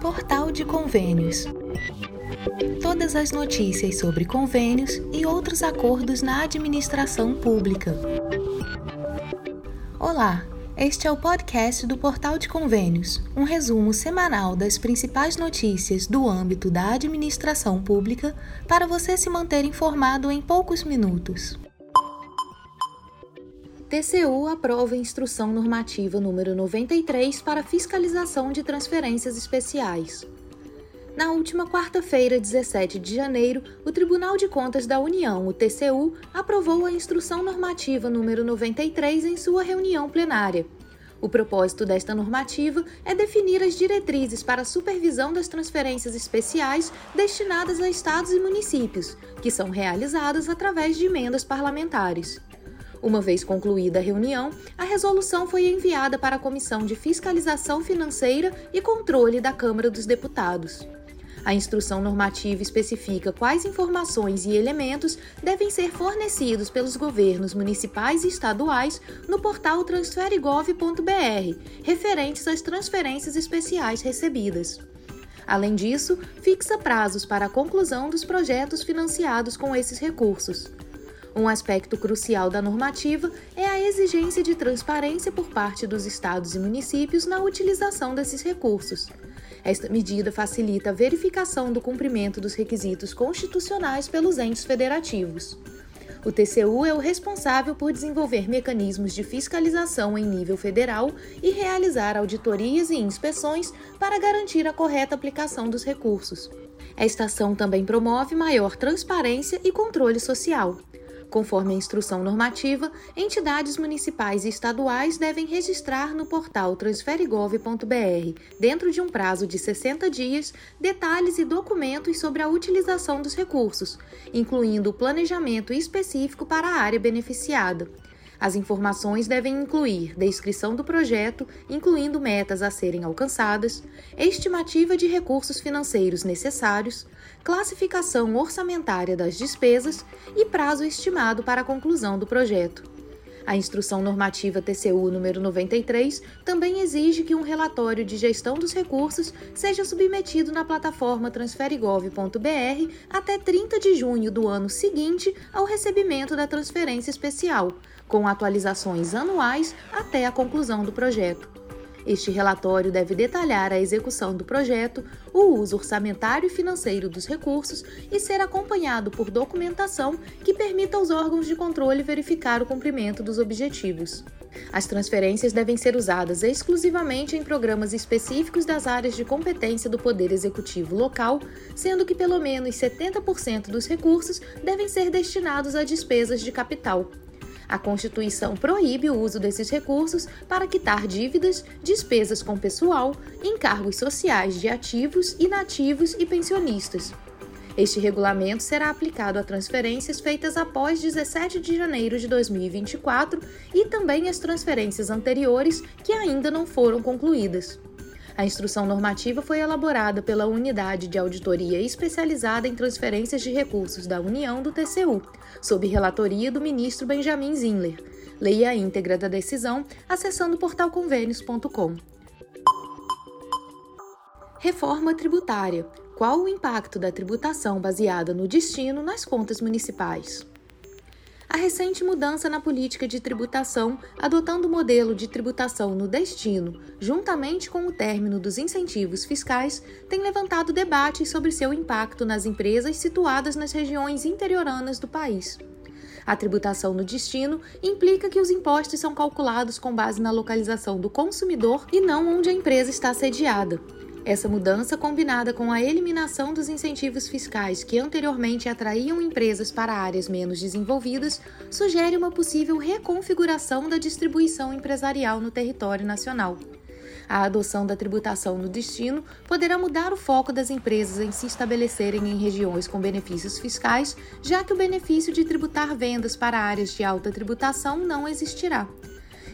Portal de Convênios. Todas as notícias sobre convênios e outros acordos na administração pública. Olá, este é o podcast do Portal de Convênios, um resumo semanal das principais notícias do âmbito da administração pública para você se manter informado em poucos minutos. TCU aprova Instrução Normativa número 93 para fiscalização de transferências especiais. Na última quarta-feira, 17 de janeiro, o Tribunal de Contas da União, o TCU, aprovou a Instrução Normativa número 93 em sua reunião plenária. O propósito desta normativa é definir as diretrizes para a supervisão das transferências especiais destinadas a estados e municípios, que são realizadas através de emendas parlamentares. Uma vez concluída a reunião, a resolução foi enviada para a Comissão de Fiscalização Financeira e Controle da Câmara dos Deputados. A instrução normativa especifica quais informações e elementos devem ser fornecidos pelos governos municipais e estaduais no portal transferegov.br, referentes às transferências especiais recebidas. Além disso, fixa prazos para a conclusão dos projetos financiados com esses recursos. Um aspecto crucial da normativa é a exigência de transparência por parte dos estados e municípios na utilização desses recursos. Esta medida facilita a verificação do cumprimento dos requisitos constitucionais pelos entes federativos. O TCU é o responsável por desenvolver mecanismos de fiscalização em nível federal e realizar auditorias e inspeções para garantir a correta aplicação dos recursos. Esta ação também promove maior transparência e controle social. Conforme a instrução normativa, entidades municipais e estaduais devem registrar no portal transferegov.br, dentro de um prazo de 60 dias, detalhes e documentos sobre a utilização dos recursos, incluindo o planejamento específico para a área beneficiada. As informações devem incluir descrição do projeto, incluindo metas a serem alcançadas, estimativa de recursos financeiros necessários, classificação orçamentária das despesas e prazo estimado para a conclusão do projeto. A Instrução Normativa TCU número 93 também exige que um relatório de gestão dos recursos seja submetido na plataforma transferegov.br até 30 de junho do ano seguinte ao recebimento da transferência especial, com atualizações anuais até a conclusão do projeto. Este relatório deve detalhar a execução do projeto, o uso orçamentário e financeiro dos recursos e ser acompanhado por documentação que permita aos órgãos de controle verificar o cumprimento dos objetivos. As transferências devem ser usadas exclusivamente em programas específicos das áreas de competência do Poder Executivo local, sendo que pelo menos 70% dos recursos devem ser destinados a despesas de capital. A Constituição proíbe o uso desses recursos para quitar dívidas, despesas com pessoal, encargos sociais de ativos, inativos e pensionistas. Este regulamento será aplicado a transferências feitas após 17 de janeiro de 2024 e também às transferências anteriores que ainda não foram concluídas. A instrução normativa foi elaborada pela Unidade de Auditoria Especializada em Transferências de Recursos da União do TCU, sob relatoria do ministro Benjamin Zinler. Leia a íntegra da decisão acessando portalconvênios.com. Reforma tributária. Qual o impacto da tributação baseada no destino nas contas municipais? A recente mudança na política de tributação, adotando o modelo de tributação no destino, juntamente com o término dos incentivos fiscais, tem levantado debates sobre seu impacto nas empresas situadas nas regiões interioranas do país. A tributação no destino implica que os impostos são calculados com base na localização do consumidor e não onde a empresa está sediada. Essa mudança, combinada com a eliminação dos incentivos fiscais que anteriormente atraíam empresas para áreas menos desenvolvidas, sugere uma possível reconfiguração da distribuição empresarial no território nacional. A adoção da tributação no destino poderá mudar o foco das empresas em se estabelecerem em regiões com benefícios fiscais, já que o benefício de tributar vendas para áreas de alta tributação não existirá.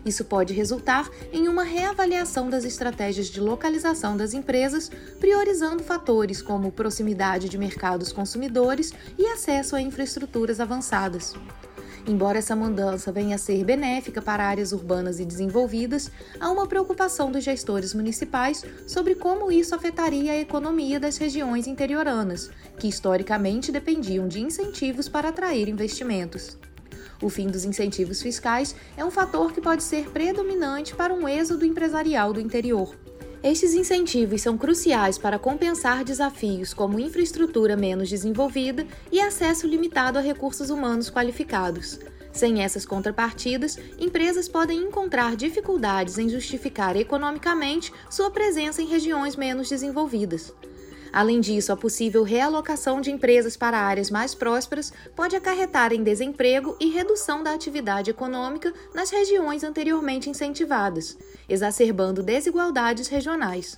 Isso pode resultar em uma reavaliação das estratégias de localização das empresas, priorizando fatores como proximidade de mercados consumidores e acesso a infraestruturas avançadas. Embora essa mudança venha a ser benéfica para áreas urbanas e desenvolvidas, há uma preocupação dos gestores municipais sobre como isso afetaria a economia das regiões interioranas, que historicamente dependiam de incentivos para atrair investimentos. O fim dos incentivos fiscais é um fator que pode ser predominante para um êxodo empresarial do interior. Estes incentivos são cruciais para compensar desafios como infraestrutura menos desenvolvida e acesso limitado a recursos humanos qualificados. Sem essas contrapartidas, empresas podem encontrar dificuldades em justificar economicamente sua presença em regiões menos desenvolvidas. Além disso, a possível realocação de empresas para áreas mais prósperas pode acarretar em desemprego e redução da atividade econômica nas regiões anteriormente incentivadas, exacerbando desigualdades regionais.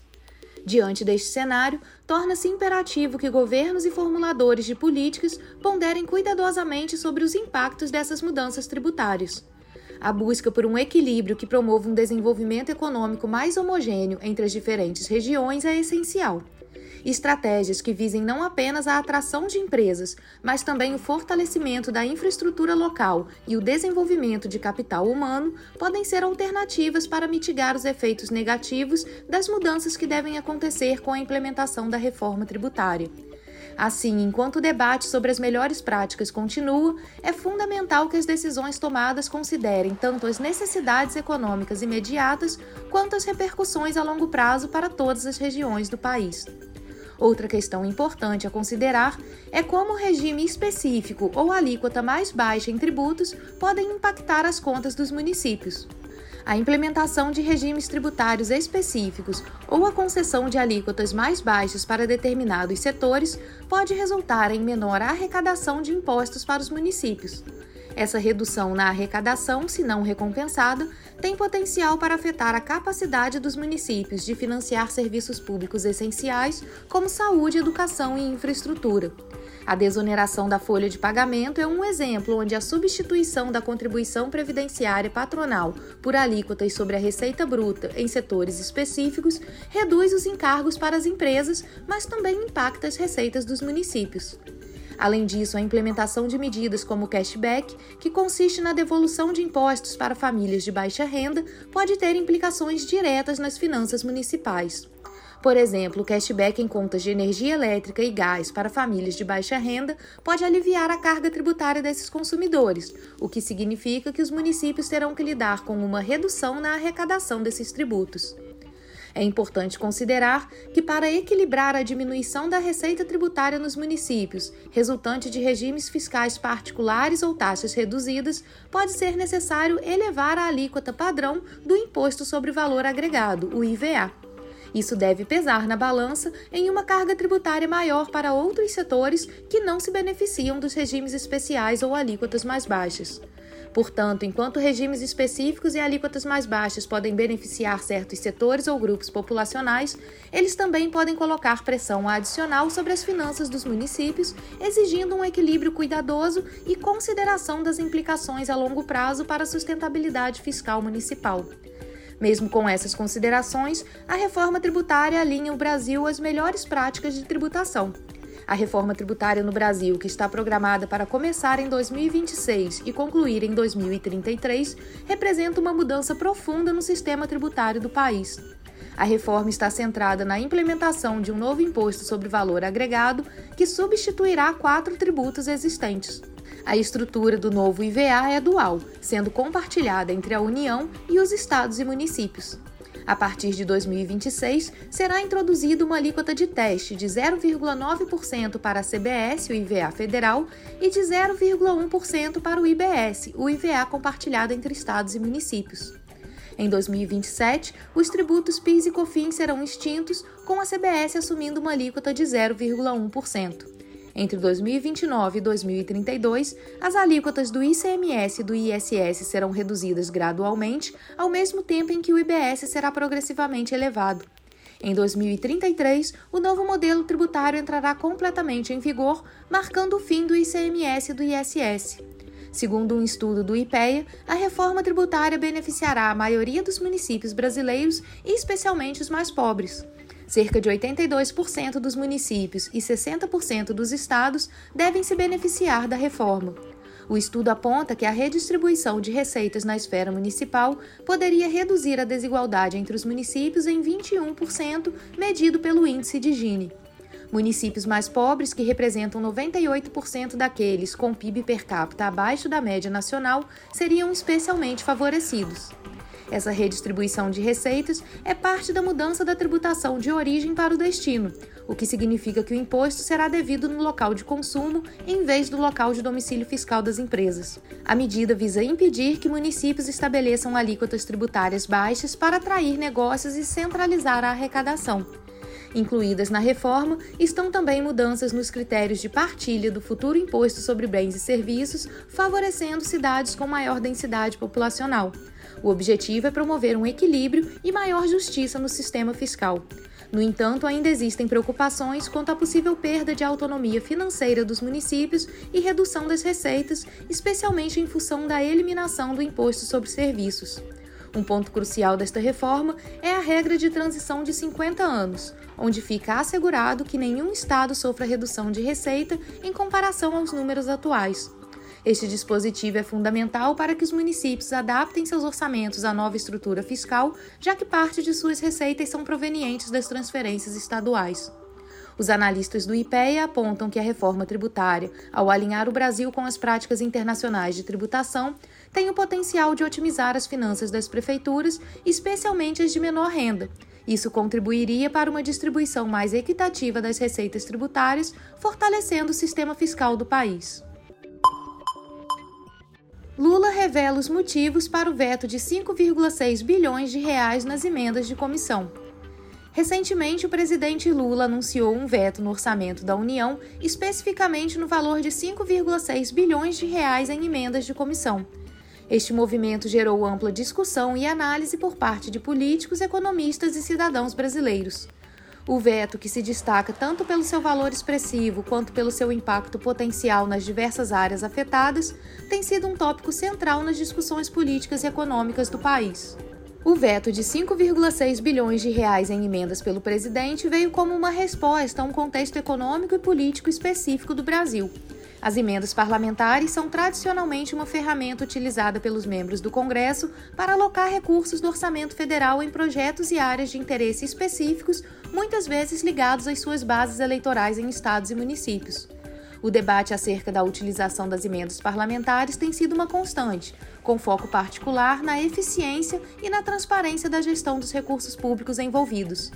Diante deste cenário, torna-se imperativo que governos e formuladores de políticas ponderem cuidadosamente sobre os impactos dessas mudanças tributárias. A busca por um equilíbrio que promova um desenvolvimento econômico mais homogêneo entre as diferentes regiões é essencial estratégias que visem não apenas a atração de empresas, mas também o fortalecimento da infraestrutura local e o desenvolvimento de capital humano podem ser alternativas para mitigar os efeitos negativos das mudanças que devem acontecer com a implementação da reforma tributária. Assim, enquanto o debate sobre as melhores práticas continua, é fundamental que as decisões tomadas considerem tanto as necessidades econômicas imediatas quanto as repercussões a longo prazo para todas as regiões do país. Outra questão importante a considerar é como o regime específico ou alíquota mais baixa em tributos podem impactar as contas dos municípios. A implementação de regimes tributários específicos ou a concessão de alíquotas mais baixas para determinados setores pode resultar em menor arrecadação de impostos para os municípios. Essa redução na arrecadação, se não recompensada, tem potencial para afetar a capacidade dos municípios de financiar serviços públicos essenciais, como saúde, educação e infraestrutura. A desoneração da folha de pagamento é um exemplo onde a substituição da contribuição previdenciária patronal por alíquotas sobre a receita bruta em setores específicos reduz os encargos para as empresas, mas também impacta as receitas dos municípios. Além disso, a implementação de medidas como o cashback, que consiste na devolução de impostos para famílias de baixa renda, pode ter implicações diretas nas finanças municipais. Por exemplo, o cashback em contas de energia elétrica e gás para famílias de baixa renda pode aliviar a carga tributária desses consumidores, o que significa que os municípios terão que lidar com uma redução na arrecadação desses tributos. É importante considerar que, para equilibrar a diminuição da receita tributária nos municípios, resultante de regimes fiscais particulares ou taxas reduzidas, pode ser necessário elevar a alíquota padrão do Imposto sobre Valor Agregado, o IVA. Isso deve pesar na balança em uma carga tributária maior para outros setores que não se beneficiam dos regimes especiais ou alíquotas mais baixas. Portanto, enquanto regimes específicos e alíquotas mais baixas podem beneficiar certos setores ou grupos populacionais, eles também podem colocar pressão adicional sobre as finanças dos municípios, exigindo um equilíbrio cuidadoso e consideração das implicações a longo prazo para a sustentabilidade fiscal municipal. Mesmo com essas considerações, a reforma tributária alinha o Brasil às melhores práticas de tributação. A reforma tributária no Brasil, que está programada para começar em 2026 e concluir em 2033, representa uma mudança profunda no sistema tributário do país. A reforma está centrada na implementação de um novo imposto sobre valor agregado que substituirá quatro tributos existentes. A estrutura do novo IVA é dual, sendo compartilhada entre a União e os estados e municípios. A partir de 2026, será introduzida uma alíquota de teste de 0,9% para a CBS, o IVA federal, e de 0,1% para o IBS, o IVA compartilhado entre estados e municípios. Em 2027, os tributos PIS e COFINS serão extintos, com a CBS assumindo uma alíquota de 0,1%. Entre 2029 e 2032, as alíquotas do ICMS e do ISS serão reduzidas gradualmente, ao mesmo tempo em que o IBS será progressivamente elevado. Em 2033, o novo modelo tributário entrará completamente em vigor, marcando o fim do ICMS e do ISS. Segundo um estudo do IPEA, a reforma tributária beneficiará a maioria dos municípios brasileiros e especialmente os mais pobres. Cerca de 82% dos municípios e 60% dos estados devem se beneficiar da reforma. O estudo aponta que a redistribuição de receitas na esfera municipal poderia reduzir a desigualdade entre os municípios em 21%, medido pelo índice de Gini. Municípios mais pobres, que representam 98% daqueles com PIB per capita abaixo da média nacional, seriam especialmente favorecidos. Essa redistribuição de receitas é parte da mudança da tributação de origem para o destino, o que significa que o imposto será devido no local de consumo em vez do local de domicílio fiscal das empresas. A medida visa impedir que municípios estabeleçam alíquotas tributárias baixas para atrair negócios e centralizar a arrecadação. Incluídas na reforma estão também mudanças nos critérios de partilha do futuro imposto sobre bens e serviços, favorecendo cidades com maior densidade populacional. O objetivo é promover um equilíbrio e maior justiça no sistema fiscal. No entanto, ainda existem preocupações quanto à possível perda de autonomia financeira dos municípios e redução das receitas, especialmente em função da eliminação do imposto sobre serviços. Um ponto crucial desta reforma é a regra de transição de 50 anos, onde fica assegurado que nenhum estado sofra redução de receita em comparação aos números atuais. Este dispositivo é fundamental para que os municípios adaptem seus orçamentos à nova estrutura fiscal, já que parte de suas receitas são provenientes das transferências estaduais. Os analistas do IPEA apontam que a reforma tributária, ao alinhar o Brasil com as práticas internacionais de tributação, tem o potencial de otimizar as finanças das prefeituras, especialmente as de menor renda. Isso contribuiria para uma distribuição mais equitativa das receitas tributárias, fortalecendo o sistema fiscal do país. Lula revela os motivos para o veto de 5,6 bilhões de reais nas emendas de comissão. Recentemente, o presidente Lula anunciou um veto no orçamento da União, especificamente no valor de 5,6 bilhões de reais em emendas de comissão. Este movimento gerou ampla discussão e análise por parte de políticos, economistas e cidadãos brasileiros. O veto, que se destaca tanto pelo seu valor expressivo quanto pelo seu impacto potencial nas diversas áreas afetadas, tem sido um tópico central nas discussões políticas e econômicas do país. O veto de 5,6 bilhões de reais em emendas pelo presidente veio como uma resposta a um contexto econômico e político específico do Brasil, as emendas parlamentares são tradicionalmente uma ferramenta utilizada pelos membros do Congresso para alocar recursos do orçamento federal em projetos e áreas de interesse específicos, muitas vezes ligados às suas bases eleitorais em estados e municípios. O debate acerca da utilização das emendas parlamentares tem sido uma constante, com foco particular na eficiência e na transparência da gestão dos recursos públicos envolvidos.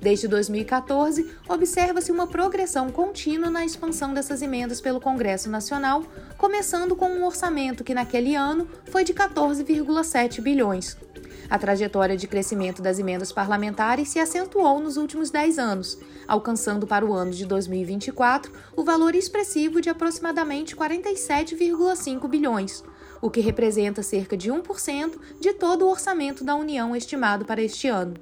Desde 2014, observa-se uma progressão contínua na expansão dessas emendas pelo Congresso Nacional, começando com um orçamento que naquele ano foi de 14,7 bilhões. A trajetória de crescimento das emendas parlamentares se acentuou nos últimos 10 anos, alcançando para o ano de 2024 o valor expressivo de aproximadamente 47,5 bilhões, o que representa cerca de 1% de todo o orçamento da União estimado para este ano.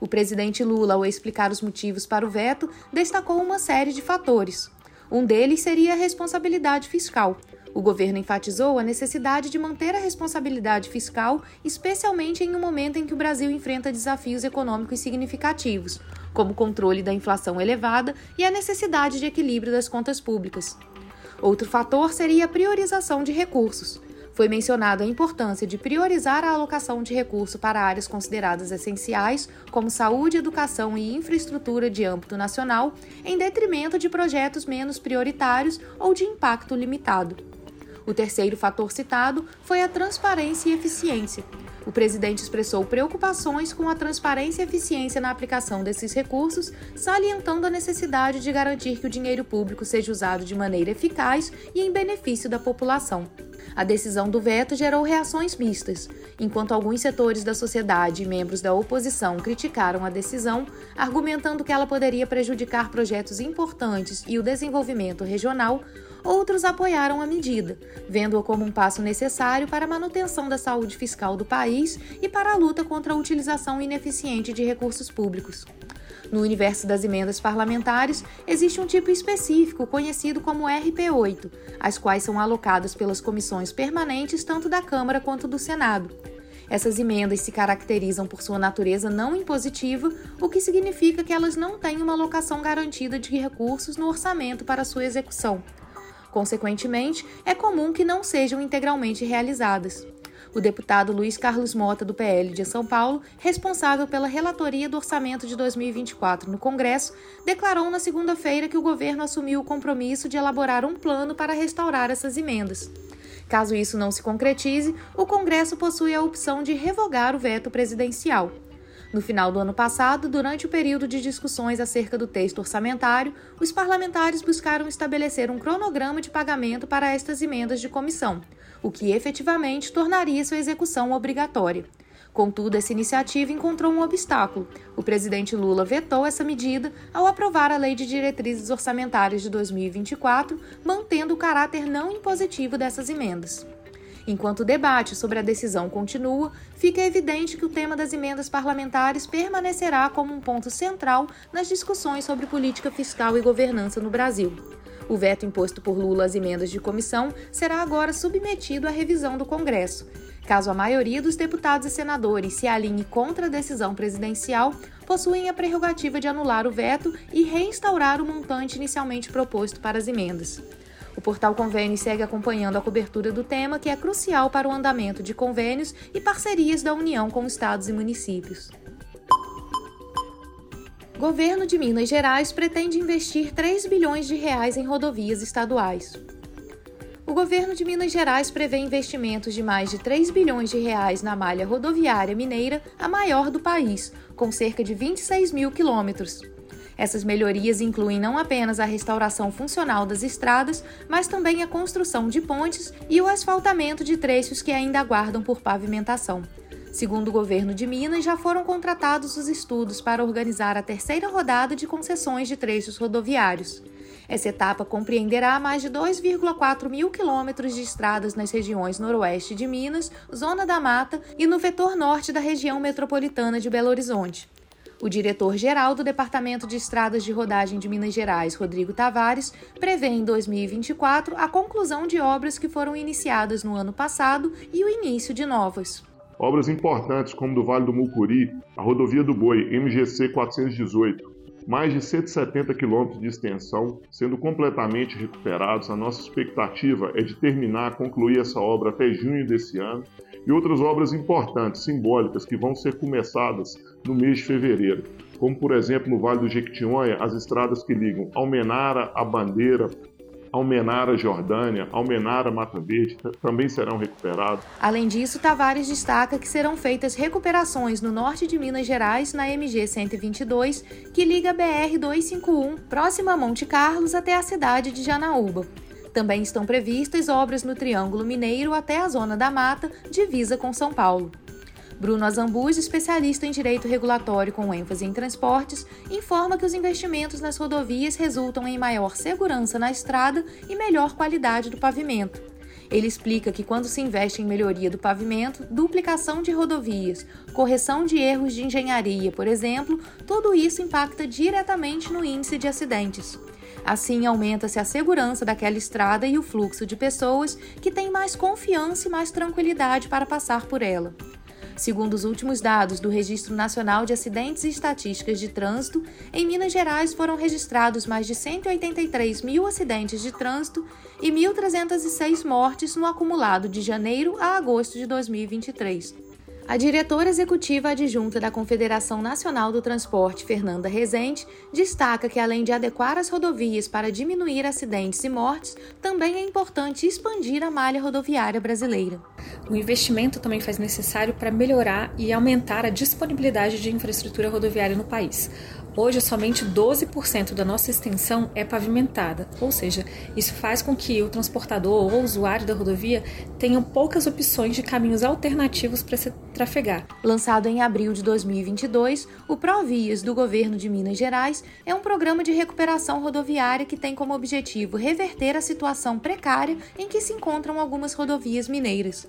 O presidente Lula, ao explicar os motivos para o veto, destacou uma série de fatores. Um deles seria a responsabilidade fiscal. O governo enfatizou a necessidade de manter a responsabilidade fiscal, especialmente em um momento em que o Brasil enfrenta desafios econômicos significativos, como o controle da inflação elevada e a necessidade de equilíbrio das contas públicas. Outro fator seria a priorização de recursos foi mencionada a importância de priorizar a alocação de recurso para áreas consideradas essenciais, como saúde, educação e infraestrutura de âmbito nacional, em detrimento de projetos menos prioritários ou de impacto limitado. O terceiro fator citado foi a transparência e eficiência. O presidente expressou preocupações com a transparência e eficiência na aplicação desses recursos, salientando a necessidade de garantir que o dinheiro público seja usado de maneira eficaz e em benefício da população. A decisão do veto gerou reações mistas. Enquanto alguns setores da sociedade e membros da oposição criticaram a decisão, argumentando que ela poderia prejudicar projetos importantes e o desenvolvimento regional, outros apoiaram a medida, vendo-a como um passo necessário para a manutenção da saúde fiscal do país e para a luta contra a utilização ineficiente de recursos públicos. No universo das emendas parlamentares, existe um tipo específico conhecido como RP8, as quais são alocadas pelas comissões permanentes tanto da Câmara quanto do Senado. Essas emendas se caracterizam por sua natureza não impositiva, o que significa que elas não têm uma alocação garantida de recursos no orçamento para sua execução. Consequentemente, é comum que não sejam integralmente realizadas. O deputado Luiz Carlos Mota, do PL de São Paulo, responsável pela relatoria do orçamento de 2024 no Congresso, declarou na segunda-feira que o governo assumiu o compromisso de elaborar um plano para restaurar essas emendas. Caso isso não se concretize, o Congresso possui a opção de revogar o veto presidencial. No final do ano passado, durante o período de discussões acerca do texto orçamentário, os parlamentares buscaram estabelecer um cronograma de pagamento para estas emendas de comissão, o que efetivamente tornaria sua execução obrigatória. Contudo, essa iniciativa encontrou um obstáculo. O presidente Lula vetou essa medida ao aprovar a Lei de Diretrizes Orçamentárias de 2024, mantendo o caráter não impositivo dessas emendas. Enquanto o debate sobre a decisão continua, fica evidente que o tema das emendas parlamentares permanecerá como um ponto central nas discussões sobre política fiscal e governança no Brasil. O veto imposto por Lula às emendas de comissão será agora submetido à revisão do Congresso. Caso a maioria dos deputados e senadores se alinhe contra a decisão presidencial, possuem a prerrogativa de anular o veto e reinstaurar o montante inicialmente proposto para as emendas. O portal Convênios segue acompanhando a cobertura do tema, que é crucial para o andamento de convênios e parcerias da União com estados e municípios. Governo de Minas Gerais pretende investir 3 bilhões de reais em rodovias estaduais. O governo de Minas Gerais prevê investimentos de mais de 3 bilhões de reais na malha rodoviária mineira, a maior do país, com cerca de 26 mil quilômetros. Essas melhorias incluem não apenas a restauração funcional das estradas, mas também a construção de pontes e o asfaltamento de trechos que ainda aguardam por pavimentação. Segundo o governo de Minas, já foram contratados os estudos para organizar a terceira rodada de concessões de trechos rodoviários. Essa etapa compreenderá mais de 2,4 mil quilômetros de estradas nas regiões noroeste de Minas, Zona da Mata e no vetor norte da região metropolitana de Belo Horizonte. O diretor-geral do Departamento de Estradas de Rodagem de Minas Gerais, Rodrigo Tavares, prevê em 2024 a conclusão de obras que foram iniciadas no ano passado e o início de novas. Obras importantes como do Vale do Mucuri, a Rodovia do Boi, MGC 418, mais de 170 quilômetros de extensão, sendo completamente recuperados. A nossa expectativa é de terminar, concluir essa obra até junho desse ano. E outras obras importantes, simbólicas, que vão ser começadas no mês de fevereiro, como por exemplo no Vale do Jequitinhonha, as estradas que ligam Almenara a Bandeira, Almenara Jordânia, Almenara Mata Verde também serão recuperados. Além disso, Tavares destaca que serão feitas recuperações no norte de Minas Gerais, na MG 122, que liga a BR 251, próxima a Monte Carlos, até a cidade de Janaúba. Também estão previstas obras no Triângulo Mineiro até a Zona da Mata, divisa com São Paulo. Bruno Azambuz, especialista em direito regulatório com ênfase em transportes, informa que os investimentos nas rodovias resultam em maior segurança na estrada e melhor qualidade do pavimento. Ele explica que quando se investe em melhoria do pavimento, duplicação de rodovias, correção de erros de engenharia, por exemplo, tudo isso impacta diretamente no índice de acidentes. Assim, aumenta-se a segurança daquela estrada e o fluxo de pessoas que têm mais confiança e mais tranquilidade para passar por ela. Segundo os últimos dados do Registro Nacional de Acidentes e Estatísticas de Trânsito, em Minas Gerais foram registrados mais de 183 mil acidentes de trânsito e 1.306 mortes no acumulado de janeiro a agosto de 2023. A diretora executiva adjunta da Confederação Nacional do Transporte, Fernanda Rezende, destaca que, além de adequar as rodovias para diminuir acidentes e mortes, também é importante expandir a malha rodoviária brasileira. O investimento também faz necessário para melhorar e aumentar a disponibilidade de infraestrutura rodoviária no país. Hoje, somente 12% da nossa extensão é pavimentada, ou seja, isso faz com que o transportador ou usuário da rodovia tenham poucas opções de caminhos alternativos para se trafegar. Lançado em abril de 2022, o Provias do governo de Minas Gerais é um programa de recuperação rodoviária que tem como objetivo reverter a situação precária em que se encontram algumas rodovias mineiras.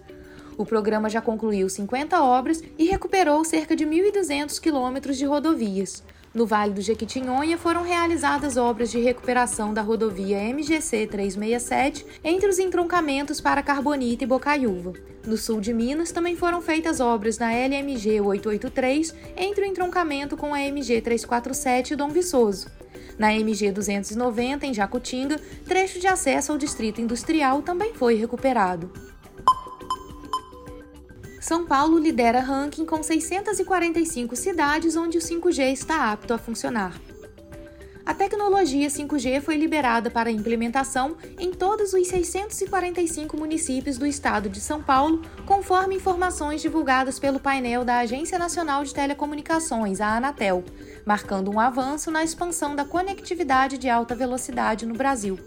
O programa já concluiu 50 obras e recuperou cerca de 1.200 quilômetros de rodovias. No Vale do Jequitinhonha foram realizadas obras de recuperação da rodovia MGC 367 entre os entroncamentos para Carbonita e Bocaiúva. No sul de Minas também foram feitas obras na LMG 883 entre o entroncamento com a MG 347 e Dom Viçoso. Na MG 290, em Jacutinga, trecho de acesso ao distrito industrial também foi recuperado. São Paulo lidera ranking com 645 cidades onde o 5G está apto a funcionar. A tecnologia 5G foi liberada para implementação em todos os 645 municípios do estado de São Paulo, conforme informações divulgadas pelo painel da Agência Nacional de Telecomunicações, a Anatel, marcando um avanço na expansão da conectividade de alta velocidade no Brasil.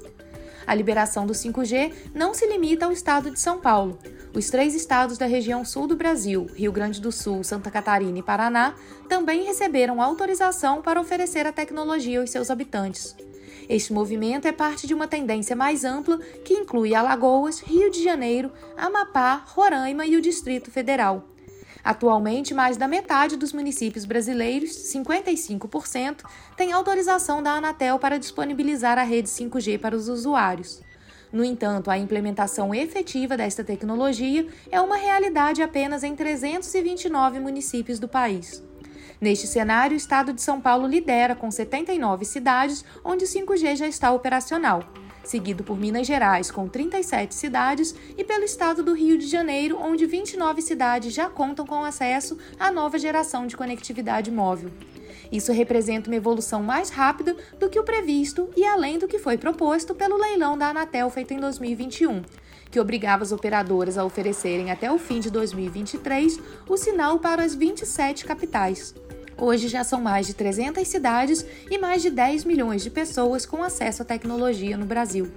A liberação do 5G não se limita ao estado de São Paulo. Os três estados da região sul do Brasil, Rio Grande do Sul, Santa Catarina e Paraná, também receberam autorização para oferecer a tecnologia aos seus habitantes. Este movimento é parte de uma tendência mais ampla que inclui Alagoas, Rio de Janeiro, Amapá, Roraima e o Distrito Federal. Atualmente, mais da metade dos municípios brasileiros, 55%, tem autorização da Anatel para disponibilizar a rede 5G para os usuários. No entanto, a implementação efetiva desta tecnologia é uma realidade apenas em 329 municípios do país. Neste cenário, o estado de São Paulo lidera com 79 cidades onde o 5G já está operacional seguido por Minas Gerais, com 37 cidades, e pelo estado do Rio de Janeiro, onde 29 cidades já contam com acesso à nova geração de conectividade móvel. Isso representa uma evolução mais rápida do que o previsto e além do que foi proposto pelo leilão da Anatel feito em 2021, que obrigava as operadoras a oferecerem até o fim de 2023 o sinal para as 27 capitais. Hoje já são mais de 300 cidades e mais de 10 milhões de pessoas com acesso à tecnologia no Brasil.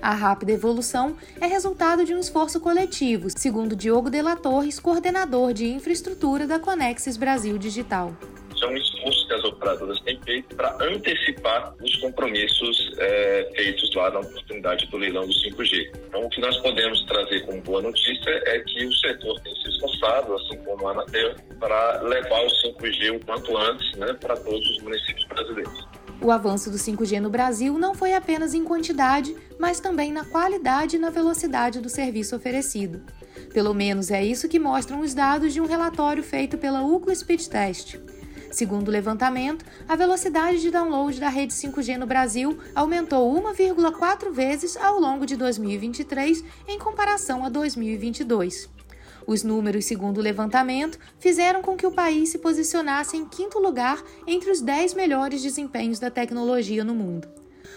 A rápida evolução é resultado de um esforço coletivo, segundo Diogo de la Torres, coordenador de infraestrutura da Conexis Brasil Digital é um esforço que as operadoras têm feito para antecipar os compromissos é, feitos lá na oportunidade do leilão do 5G. Então, o que nós podemos trazer como boa notícia é que o setor tem se esforçado, assim como a Anatel, para levar o 5G o quanto antes né, para todos os municípios brasileiros. O avanço do 5G no Brasil não foi apenas em quantidade, mas também na qualidade e na velocidade do serviço oferecido. Pelo menos é isso que mostram os dados de um relatório feito pela Ucla Speed Test. Segundo o levantamento, a velocidade de download da rede 5G no Brasil aumentou 1,4 vezes ao longo de 2023 em comparação a 2022. Os números, segundo o levantamento, fizeram com que o país se posicionasse em quinto lugar entre os 10 melhores desempenhos da tecnologia no mundo.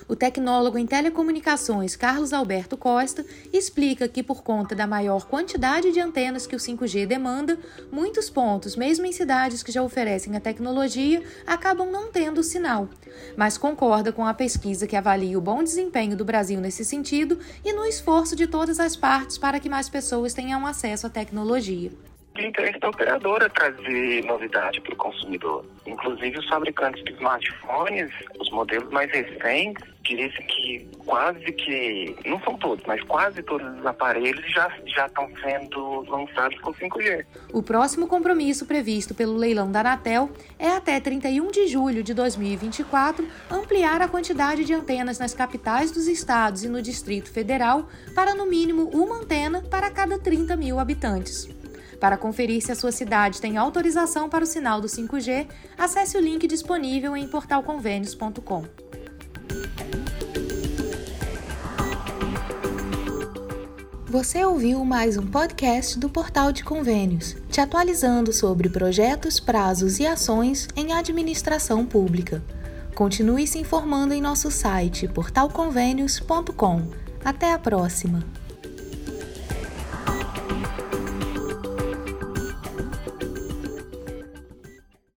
O tecnólogo em telecomunicações Carlos Alberto Costa explica que, por conta da maior quantidade de antenas que o 5G demanda, muitos pontos, mesmo em cidades que já oferecem a tecnologia, acabam não tendo sinal. Mas concorda com a pesquisa que avalia o bom desempenho do Brasil nesse sentido e no esforço de todas as partes para que mais pessoas tenham acesso à tecnologia de interesse da operadora trazer novidade para o consumidor. Inclusive os fabricantes de smartphones, os modelos mais recentes, diria que quase que, não são todos, mas quase todos os aparelhos já, já estão sendo lançados com 5G. O próximo compromisso previsto pelo leilão da Anatel é até 31 de julho de 2024 ampliar a quantidade de antenas nas capitais dos estados e no Distrito Federal para no mínimo uma antena para cada 30 mil habitantes. Para conferir se a sua cidade tem autorização para o sinal do 5G, acesse o link disponível em portalconvênios.com. Você ouviu mais um podcast do Portal de Convênios, te atualizando sobre projetos, prazos e ações em administração pública. Continue se informando em nosso site portalconvênios.com. Até a próxima!